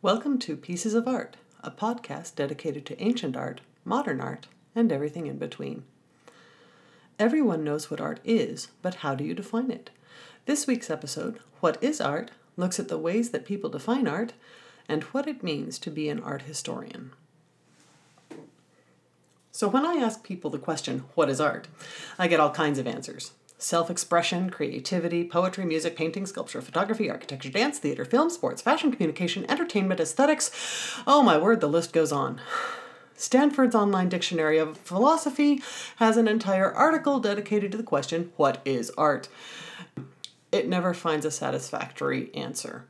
Welcome to Pieces of Art, a podcast dedicated to ancient art, modern art, and everything in between. Everyone knows what art is, but how do you define it? This week's episode, What is Art, looks at the ways that people define art and what it means to be an art historian. So, when I ask people the question, What is art? I get all kinds of answers self expression, creativity, poetry, music, painting, sculpture, photography, architecture, dance, theater, film, sports, fashion, communication, entertainment, aesthetics. Oh my word, the list goes on. Stanford's Online Dictionary of Philosophy has an entire article dedicated to the question, What is art? It never finds a satisfactory answer.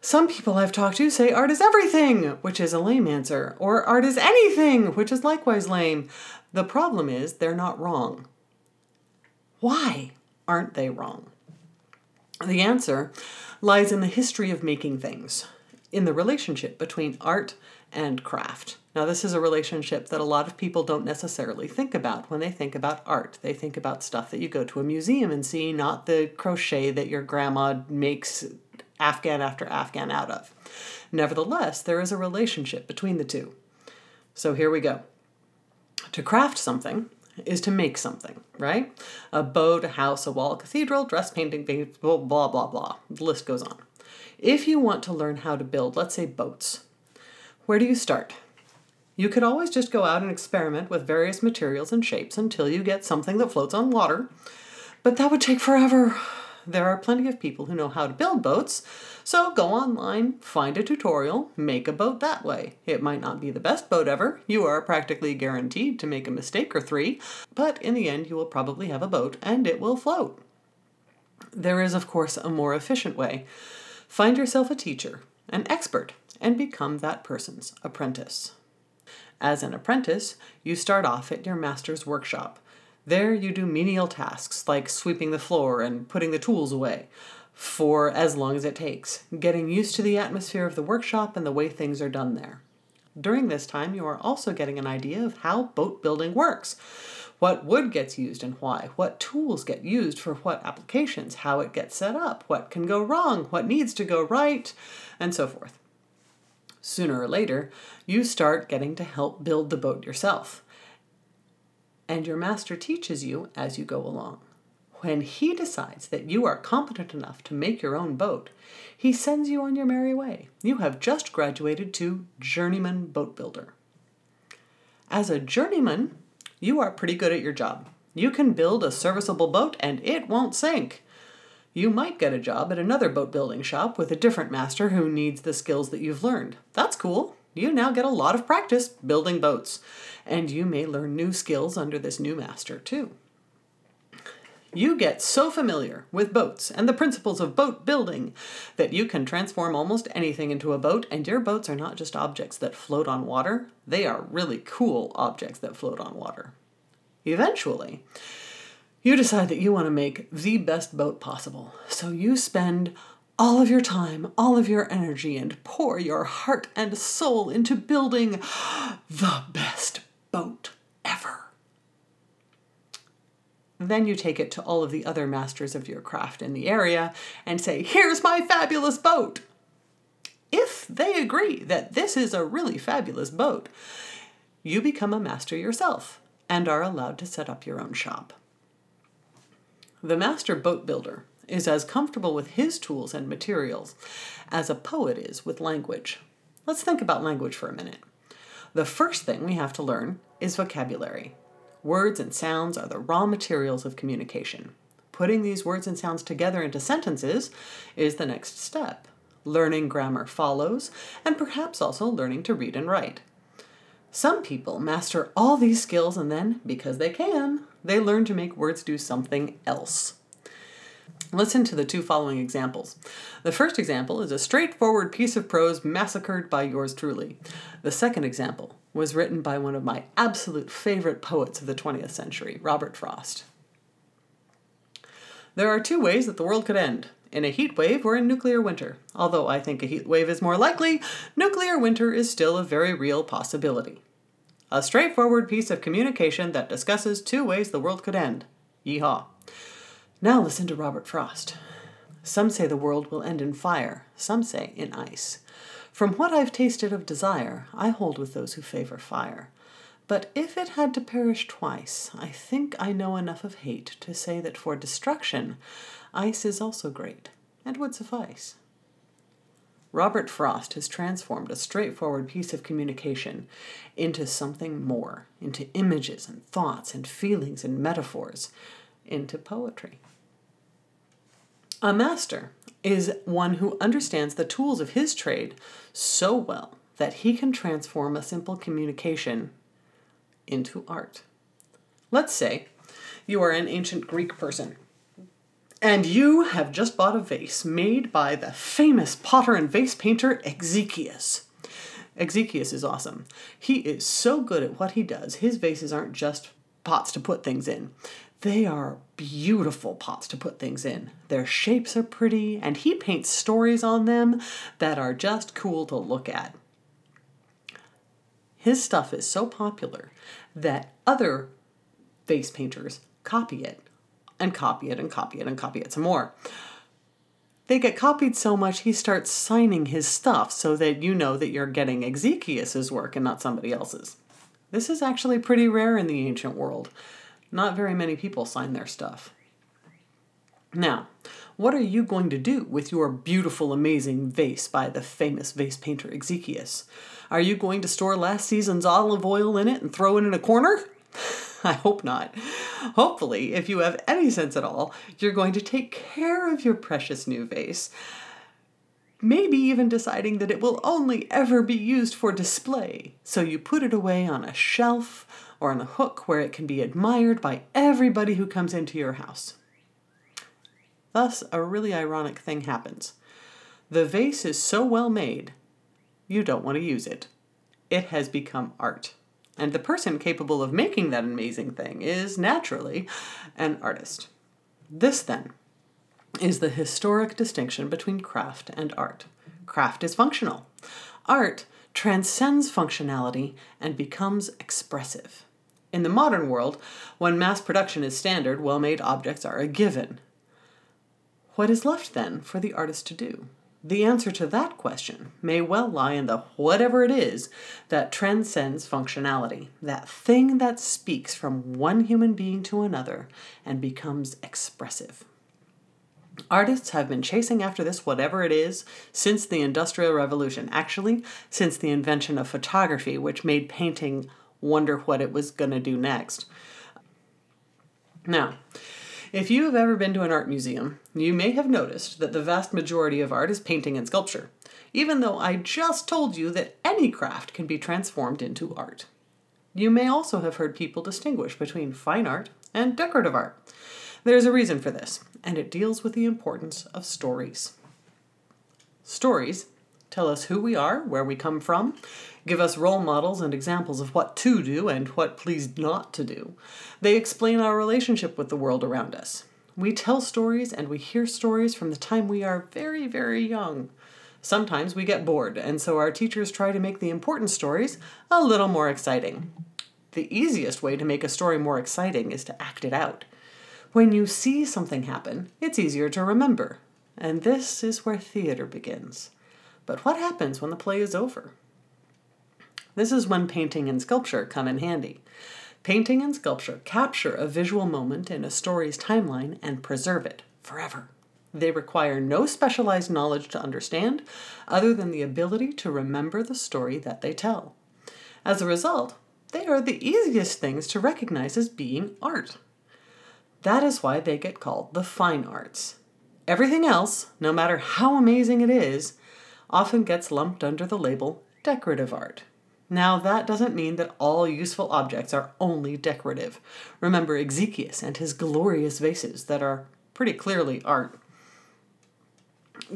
Some people I've talked to say art is everything, which is a lame answer, or art is anything, which is likewise lame. The problem is they're not wrong. Why aren't they wrong? The answer lies in the history of making things, in the relationship between art and craft. Now, this is a relationship that a lot of people don't necessarily think about when they think about art. They think about stuff that you go to a museum and see, not the crochet that your grandma makes Afghan after Afghan out of. Nevertheless, there is a relationship between the two. So here we go. To craft something, is to make something, right? A boat, a house, a wall, a cathedral, dress painting, blah, blah, blah, blah. The list goes on. If you want to learn how to build, let's say, boats, where do you start? You could always just go out and experiment with various materials and shapes until you get something that floats on water, but that would take forever. There are plenty of people who know how to build boats, so go online, find a tutorial, make a boat that way. It might not be the best boat ever, you are practically guaranteed to make a mistake or three, but in the end you will probably have a boat and it will float. There is, of course, a more efficient way. Find yourself a teacher, an expert, and become that person's apprentice. As an apprentice, you start off at your master's workshop there you do menial tasks like sweeping the floor and putting the tools away for as long as it takes, getting used to the atmosphere of the workshop and the way things are done there. During this time, you are also getting an idea of how boat building works. What wood gets used and why, what tools get used for what applications, how it gets set up, what can go wrong, what needs to go right, and so forth. Sooner or later, you start getting to help build the boat yourself and your master teaches you as you go along. When he decides that you are competent enough to make your own boat, he sends you on your merry way. You have just graduated to journeyman boat builder. As a journeyman, you are pretty good at your job. You can build a serviceable boat and it won't sink. You might get a job at another boat building shop with a different master who needs the skills that you've learned. That's cool you now get a lot of practice building boats, and you may learn new skills under this new master too. You get so familiar with boats and the principles of boat building that you can transform almost anything into a boat, and your boats are not just objects that float on water, they are really cool objects that float on water. Eventually, you decide that you want to make the best boat possible, so you spend all of your time, all of your energy, and pour your heart and soul into building the best boat ever. Then you take it to all of the other masters of your craft in the area and say, Here's my fabulous boat! If they agree that this is a really fabulous boat, you become a master yourself and are allowed to set up your own shop. The master boat builder is as comfortable with his tools and materials as a poet is with language. Let's think about language for a minute. The first thing we have to learn is vocabulary. Words and sounds are the raw materials of communication. Putting these words and sounds together into sentences is the next step. Learning grammar follows, and perhaps also learning to read and write. Some people master all these skills and then, because they can, they learn to make words do something else. Listen to the two following examples. The first example is a straightforward piece of prose massacred by yours truly. The second example was written by one of my absolute favorite poets of the 20th century, Robert Frost. There are two ways that the world could end in a heat wave or in nuclear winter. Although I think a heat wave is more likely, nuclear winter is still a very real possibility. A straightforward piece of communication that discusses two ways the world could end. Yeehaw. Now listen to Robert Frost. Some say the world will end in fire, some say in ice. From what I've tasted of desire, I hold with those who favor fire. But if it had to perish twice, I think I know enough of hate to say that for destruction, ice is also great, and would suffice. Robert Frost has transformed a straightforward piece of communication into something more, into images and thoughts and feelings and metaphors, into poetry. A master is one who understands the tools of his trade so well that he can transform a simple communication into art. Let's say you are an ancient Greek person and you have just bought a vase made by the famous potter and vase painter Exekias. Exekias is awesome. He is so good at what he does. His vases aren't just pots to put things in. They are beautiful pots to put things in. Their shapes are pretty, and he paints stories on them that are just cool to look at. His stuff is so popular that other vase painters copy it and copy it and copy it and copy it some more. They get copied so much he starts signing his stuff so that you know that you're getting Exekias's work and not somebody else's. This is actually pretty rare in the ancient world. Not very many people sign their stuff. Now, what are you going to do with your beautiful, amazing vase by the famous vase painter Exekias? Are you going to store last season's olive oil in it and throw it in a corner? I hope not. Hopefully, if you have any sense at all, you're going to take care of your precious new vase. Maybe even deciding that it will only ever be used for display, so you put it away on a shelf or on a hook where it can be admired by everybody who comes into your house. Thus, a really ironic thing happens. The vase is so well made, you don't want to use it. It has become art. And the person capable of making that amazing thing is naturally an artist. This, then, is the historic distinction between craft and art. Craft is functional. Art transcends functionality and becomes expressive. In the modern world, when mass production is standard, well made objects are a given. What is left then for the artist to do? The answer to that question may well lie in the whatever it is that transcends functionality, that thing that speaks from one human being to another and becomes expressive. Artists have been chasing after this, whatever it is, since the Industrial Revolution. Actually, since the invention of photography, which made painting wonder what it was going to do next. Now, if you have ever been to an art museum, you may have noticed that the vast majority of art is painting and sculpture, even though I just told you that any craft can be transformed into art. You may also have heard people distinguish between fine art and decorative art. There's a reason for this, and it deals with the importance of stories. Stories tell us who we are, where we come from, give us role models and examples of what to do and what please not to do. They explain our relationship with the world around us. We tell stories and we hear stories from the time we are very, very young. Sometimes we get bored, and so our teachers try to make the important stories a little more exciting. The easiest way to make a story more exciting is to act it out. When you see something happen, it's easier to remember. And this is where theater begins. But what happens when the play is over? This is when painting and sculpture come in handy. Painting and sculpture capture a visual moment in a story's timeline and preserve it forever. They require no specialized knowledge to understand, other than the ability to remember the story that they tell. As a result, they are the easiest things to recognize as being art. That is why they get called the fine arts. Everything else, no matter how amazing it is, often gets lumped under the label decorative art. Now, that doesn't mean that all useful objects are only decorative. Remember Exekias and his glorious vases that are pretty clearly art.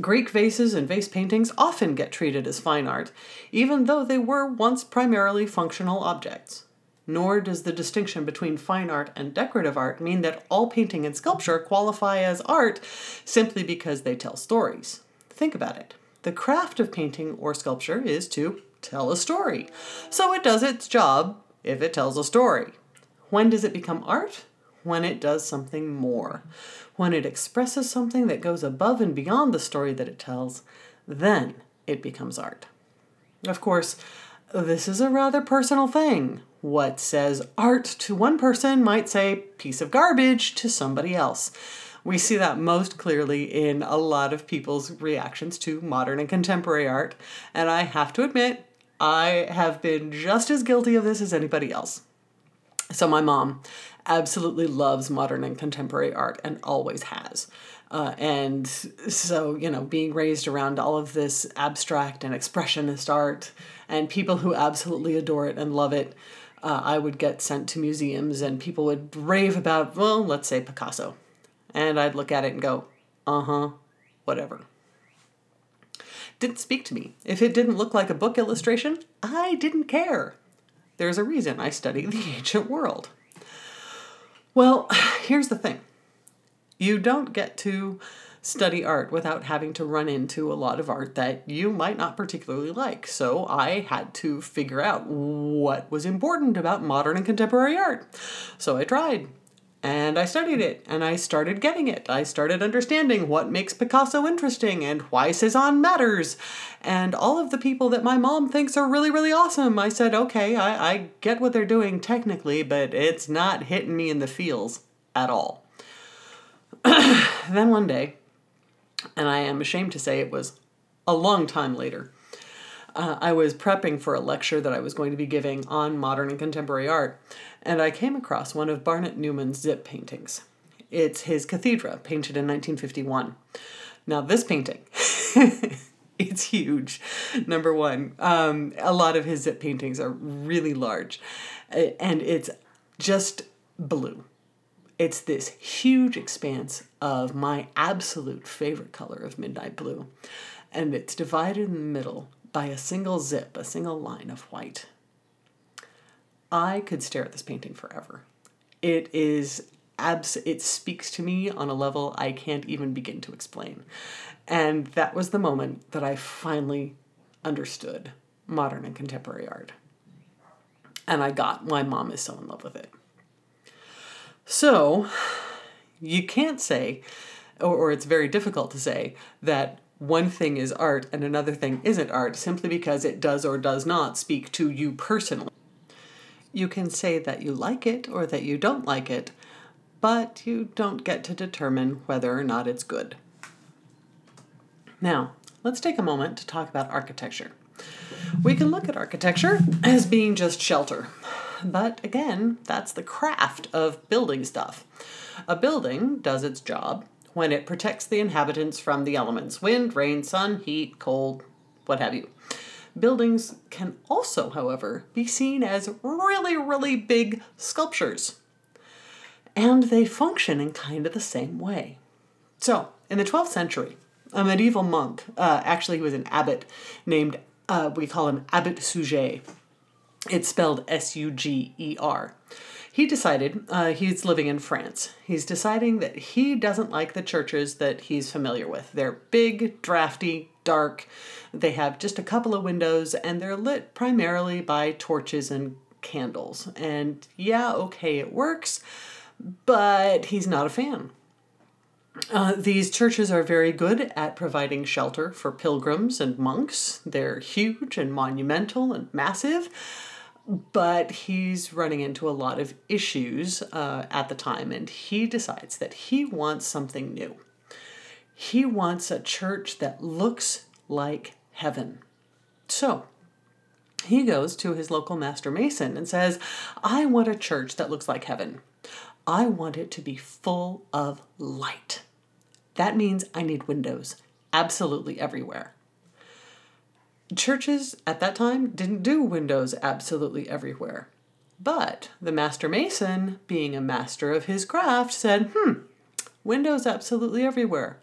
Greek vases and vase paintings often get treated as fine art, even though they were once primarily functional objects. Nor does the distinction between fine art and decorative art mean that all painting and sculpture qualify as art simply because they tell stories. Think about it. The craft of painting or sculpture is to tell a story. So it does its job if it tells a story. When does it become art? when it does something more. When it expresses something that goes above and beyond the story that it tells, then it becomes art. Of course, this is a rather personal thing. What says art to one person might say piece of garbage to somebody else. We see that most clearly in a lot of people's reactions to modern and contemporary art, and I have to admit, I have been just as guilty of this as anybody else. So, my mom absolutely loves modern and contemporary art and always has. Uh, and so, you know, being raised around all of this abstract and expressionist art and people who absolutely adore it and love it, uh, I would get sent to museums and people would rave about, well, let's say Picasso. And I'd look at it and go, uh huh, whatever. Didn't speak to me. If it didn't look like a book illustration, I didn't care. There's a reason I study the ancient world. Well, here's the thing you don't get to study art without having to run into a lot of art that you might not particularly like. So I had to figure out what was important about modern and contemporary art. So I tried and I studied it and I started getting it. I started understanding what makes Picasso interesting and why Cezanne matters and all of the people that my mom thinks are really, really awesome. I said, okay, I, I get what they're doing technically, but it's not hitting me in the feels at all. then one day, and I am ashamed to say it was a long time later, uh, I was prepping for a lecture that I was going to be giving on modern and contemporary art, and I came across one of Barnett Newman's zip paintings. It's his Cathedra, painted in 1951. Now, this painting, it's huge. Number one, um, a lot of his zip paintings are really large, and it's just blue. It's this huge expanse of my absolute favorite color of midnight blue, and it's divided in the middle by a single zip, a single line of white. I could stare at this painting forever. It is abs it speaks to me on a level I can't even begin to explain. And that was the moment that I finally understood modern and contemporary art. And I got why mom is so in love with it. So, you can't say, or, or it's very difficult to say, that one thing is art and another thing isn't art simply because it does or does not speak to you personally. You can say that you like it or that you don't like it, but you don't get to determine whether or not it's good. Now, let's take a moment to talk about architecture. We can look at architecture as being just shelter, but again, that's the craft of building stuff. A building does its job when it protects the inhabitants from the elements wind, rain, sun, heat, cold, what have you. Buildings can also, however, be seen as really, really big sculptures. And they function in kind of the same way. So, in the 12th century, a medieval monk, uh, actually, he was an abbot named, uh, we call him Abbot Suger. It's spelled S U G E R he decided uh, he's living in France. He's deciding that he doesn't like the churches that he's familiar with. They're big, drafty, dark. They have just a couple of windows and they're lit primarily by torches and candles. And yeah, okay, it works, but he's not a fan. Uh, these churches are very good at providing shelter for pilgrims and monks. They're huge and monumental and massive but he's running into a lot of issues uh, at the time, and he decides that he wants something new. He wants a church that looks like heaven. So, he goes to his local master mason and says, I want a church that looks like heaven. I want it to be full of light. That means I need windows absolutely everywhere churches at that time didn't do windows absolutely everywhere. But the master mason, being a master of his craft, said, hmm, windows absolutely everywhere.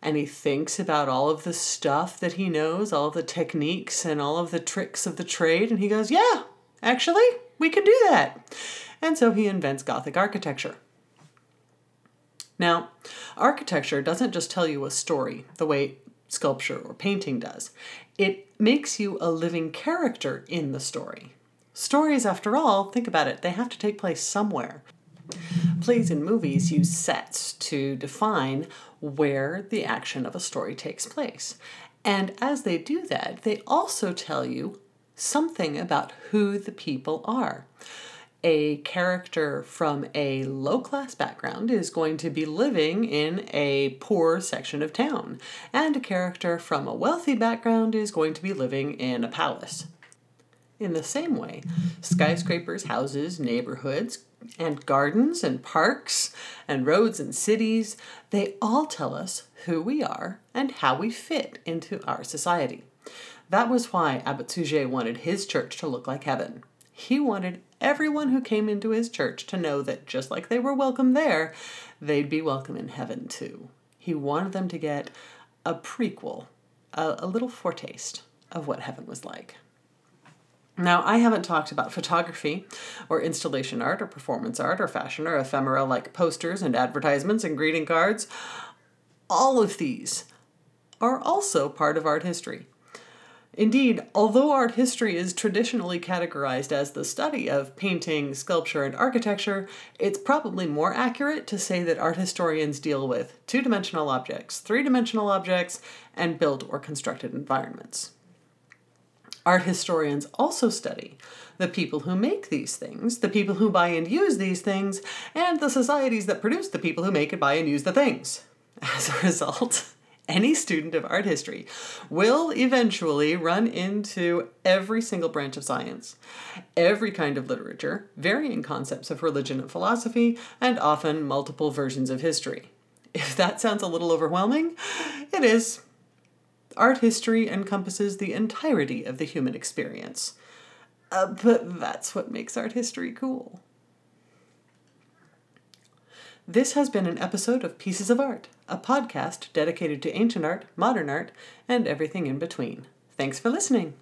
And he thinks about all of the stuff that he knows, all the techniques and all of the tricks of the trade, and he goes, yeah, actually, we can do that. And so he invents Gothic architecture. Now, architecture doesn't just tell you a story the way sculpture or painting does. It makes you a living character in the story. Stories, after all, think about it, they have to take place somewhere. Plays and movies use sets to define where the action of a story takes place. And as they do that, they also tell you something about who the people are. A character from a low class background is going to be living in a poor section of town, and a character from a wealthy background is going to be living in a palace. In the same way, skyscrapers, houses, neighborhoods, and gardens and parks and roads and cities, they all tell us who we are and how we fit into our society. That was why Abbot Suger wanted his church to look like heaven. He wanted everyone who came into his church to know that just like they were welcome there, they'd be welcome in heaven too. He wanted them to get a prequel, a, a little foretaste of what heaven was like. Now, I haven't talked about photography or installation art or performance art or fashion or ephemera like posters and advertisements and greeting cards. All of these are also part of art history. Indeed, although art history is traditionally categorized as the study of painting, sculpture, and architecture, it's probably more accurate to say that art historians deal with two dimensional objects, three dimensional objects, and built or constructed environments. Art historians also study the people who make these things, the people who buy and use these things, and the societies that produce the people who make and buy and use the things. As a result, any student of art history will eventually run into every single branch of science, every kind of literature, varying concepts of religion and philosophy, and often multiple versions of history. If that sounds a little overwhelming, it is. Art history encompasses the entirety of the human experience. Uh, but that's what makes art history cool. This has been an episode of Pieces of Art, a podcast dedicated to ancient art, modern art, and everything in between. Thanks for listening.